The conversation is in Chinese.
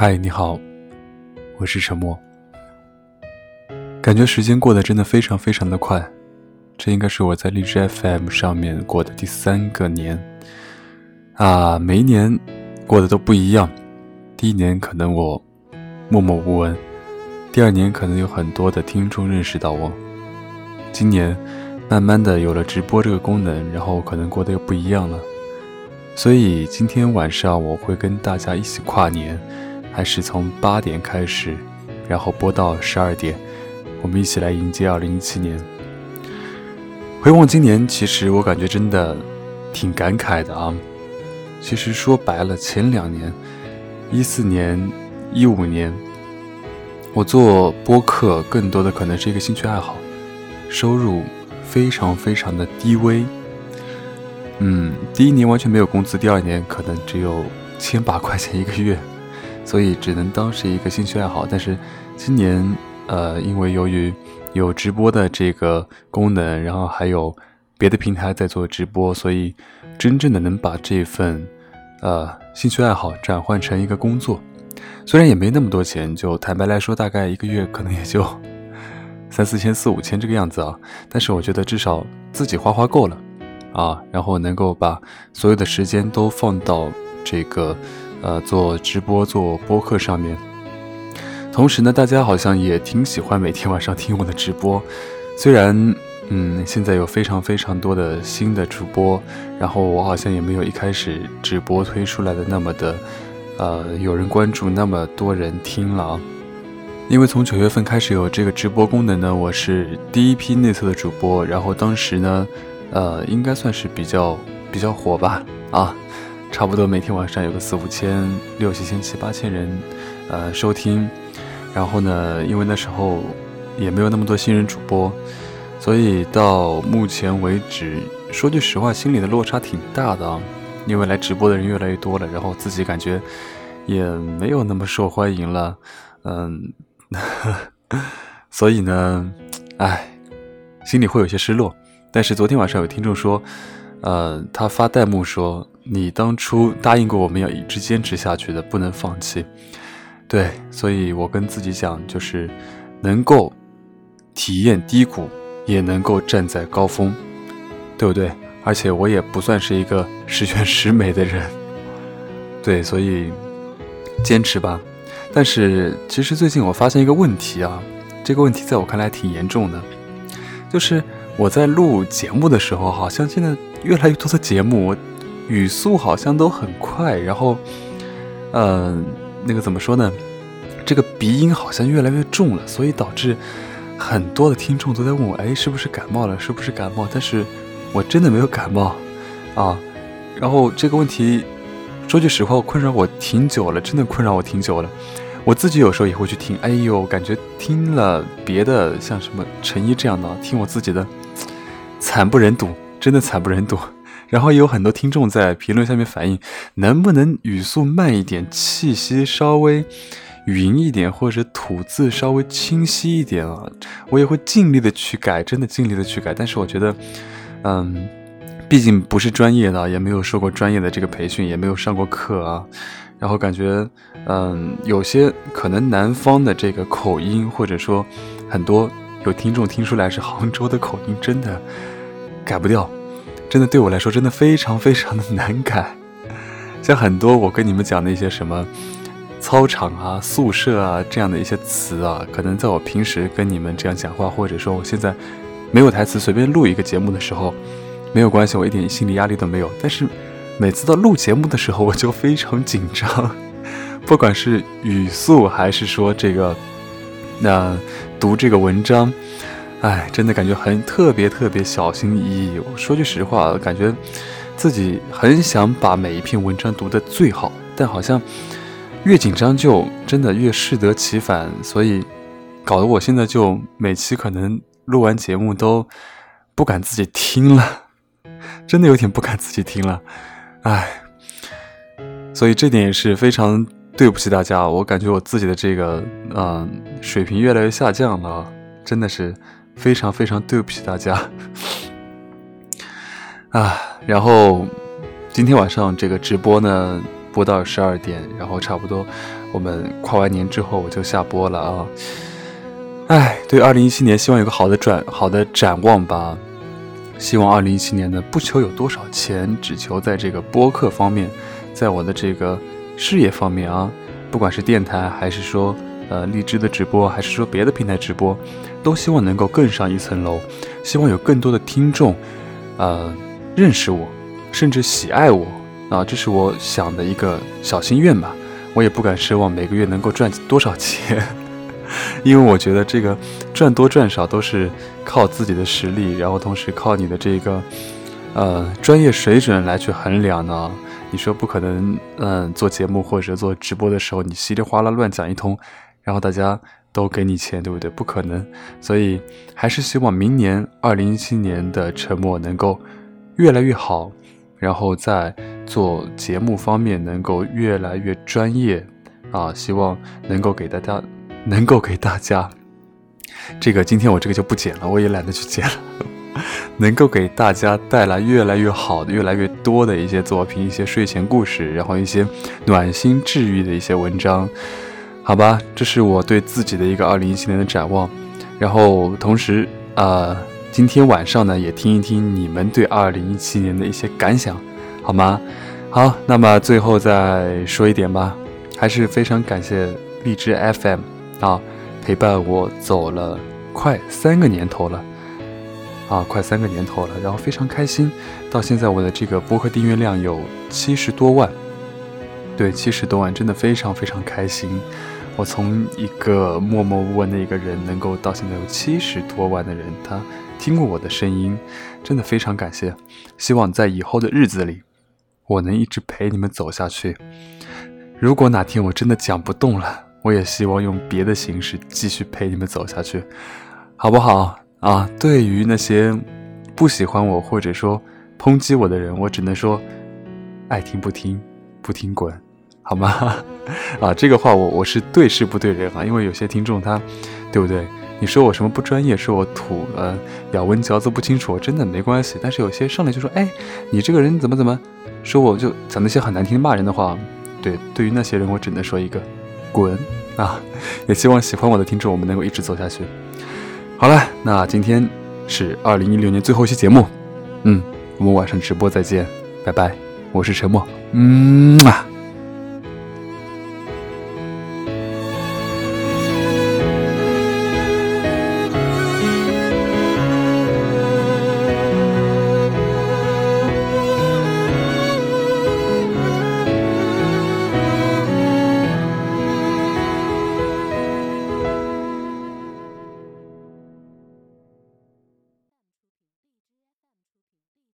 嗨，你好，我是沉默。感觉时间过得真的非常非常的快，这应该是我在荔枝 FM 上面过的第三个年啊。每一年过得都不一样，第一年可能我默默无闻，第二年可能有很多的听众认识到我，今年慢慢的有了直播这个功能，然后可能过得又不一样了。所以今天晚上我会跟大家一起跨年，还是从八点开始，然后播到十二点，我们一起来迎接二零一七年。回望今年，其实我感觉真的挺感慨的啊。其实说白了，前两年，一四年、一五年，我做播客更多的可能是一个兴趣爱好，收入非常非常的低微。嗯，第一年完全没有工资，第二年可能只有千把块钱一个月，所以只能当是一个兴趣爱好。但是今年，呃，因为由于有直播的这个功能，然后还有别的平台在做直播，所以真正的能把这份呃兴趣爱好转换成一个工作，虽然也没那么多钱，就坦白来说，大概一个月可能也就 三四千、四五千这个样子啊。但是我觉得至少自己花花够了。啊，然后能够把所有的时间都放到这个，呃，做直播、做播客上面。同时呢，大家好像也挺喜欢每天晚上听我的直播。虽然，嗯，现在有非常非常多的新的主播，然后我好像也没有一开始直播推出来的那么的，呃，有人关注，那么多人听了。因为从九月份开始有这个直播功能呢，我是第一批内测的主播，然后当时呢。呃，应该算是比较比较火吧，啊，差不多每天晚上有个四五千、六七千、七八千人，呃，收听。然后呢，因为那时候也没有那么多新人主播，所以到目前为止，说句实话，心里的落差挺大的啊。因为来直播的人越来越多了，然后自己感觉也没有那么受欢迎了，嗯，所以呢，唉，心里会有些失落。但是昨天晚上有听众说，呃，他发弹幕说你当初答应过我们要一直坚持下去的，不能放弃。对，所以我跟自己讲，就是能够体验低谷，也能够站在高峰，对不对？而且我也不算是一个十全十美的人，对，所以坚持吧。但是其实最近我发现一个问题啊，这个问题在我看来挺严重的，就是。我在录节目的时候，好像现在越来越多的节目，语速好像都很快，然后，嗯，那个怎么说呢？这个鼻音好像越来越重了，所以导致很多的听众都在问我，哎，是不是感冒了？是不是感冒？但是我真的没有感冒啊。然后这个问题，说句实话，困扰我挺久了，真的困扰我挺久了。我自己有时候也会去听，哎呦，感觉听了别的像什么陈一这样的，听我自己的。惨不忍睹，真的惨不忍睹。然后也有很多听众在评论下面反映，能不能语速慢一点，气息稍微匀一点，或者吐字稍微清晰一点啊？我也会尽力的去改，真的尽力的去改。但是我觉得，嗯，毕竟不是专业的，也没有受过专业的这个培训，也没有上过课啊。然后感觉，嗯，有些可能南方的这个口音，或者说很多。有听众听出来是杭州的口音，真的改不掉，真的对我来说真的非常非常的难改。像很多我跟你们讲的一些什么操场啊、宿舍啊这样的一些词啊，可能在我平时跟你们这样讲话，或者说我现在没有台词随便录一个节目的时候，没有关系，我一点心理压力都没有。但是每次到录节目的时候，我就非常紧张，不管是语速还是说这个。那读这个文章，哎，真的感觉很特别特别小心翼翼。我说句实话，感觉自己很想把每一篇文章读得最好，但好像越紧张就真的越适得其反，所以搞得我现在就每期可能录完节目都不敢自己听了，真的有点不敢自己听了，哎，所以这点也是非常。对不起大家，我感觉我自己的这个嗯水平越来越下降了，真的是非常非常对不起大家啊！然后今天晚上这个直播呢，播到十二点，然后差不多我们跨完年之后我就下播了啊。哎，对，二零一七年希望有个好的转好的展望吧。希望二零一七年呢，不求有多少钱，只求在这个播客方面，在我的这个事业方面啊，不管是电台还是说呃荔枝的直播，还是说别的平台直播，都希望能够更上一层楼。希望有更多的听众，呃，认识我，甚至喜爱我啊，这是我想的一个小心愿吧。我也不敢奢望每个月能够赚多少钱。因为我觉得这个赚多赚少都是靠自己的实力，然后同时靠你的这个呃专业水准来去衡量呢。你说不可能，嗯，做节目或者做直播的时候，你稀里哗啦乱讲一通，然后大家都给你钱，对不对？不可能。所以还是希望明年二零一七年的沉默能够越来越好，然后在做节目方面能够越来越专业啊！希望能够给大家。能够给大家，这个今天我这个就不剪了，我也懒得去剪了。能够给大家带来越来越好的、越来越多的一些作品，一些睡前故事，然后一些暖心治愈的一些文章，好吧？这是我对自己的一个二零一七年的展望。然后同时啊，今天晚上呢，也听一听你们对二零一七年的一些感想，好吗？好，那么最后再说一点吧，还是非常感谢荔枝 FM。啊，陪伴我走了快三个年头了，啊，快三个年头了，然后非常开心。到现在我的这个播客订阅量有七十多万，对，七十多万，真的非常非常开心。我从一个默默无闻的一个人，能够到现在有七十多万的人，他听过我的声音，真的非常感谢。希望在以后的日子里，我能一直陪你们走下去。如果哪天我真的讲不动了，我也希望用别的形式继续陪你们走下去，好不好啊？对于那些不喜欢我或者说抨击我的人，我只能说，爱听不听，不听滚，好吗？啊，这个话我我是对事不对人啊，因为有些听众他，对不对？你说我什么不专业，说我土，呃，咬文嚼字不清楚，真的没关系。但是有些上来就说，哎，你这个人怎么怎么，说我就讲那些很难听骂人的话，对，对于那些人我只能说一个。滚啊！也希望喜欢我的听众，我们能够一直走下去。好了，那今天是二零一六年最后一期节目，嗯，我们晚上直播再见，拜拜，我是陈默，嗯啊。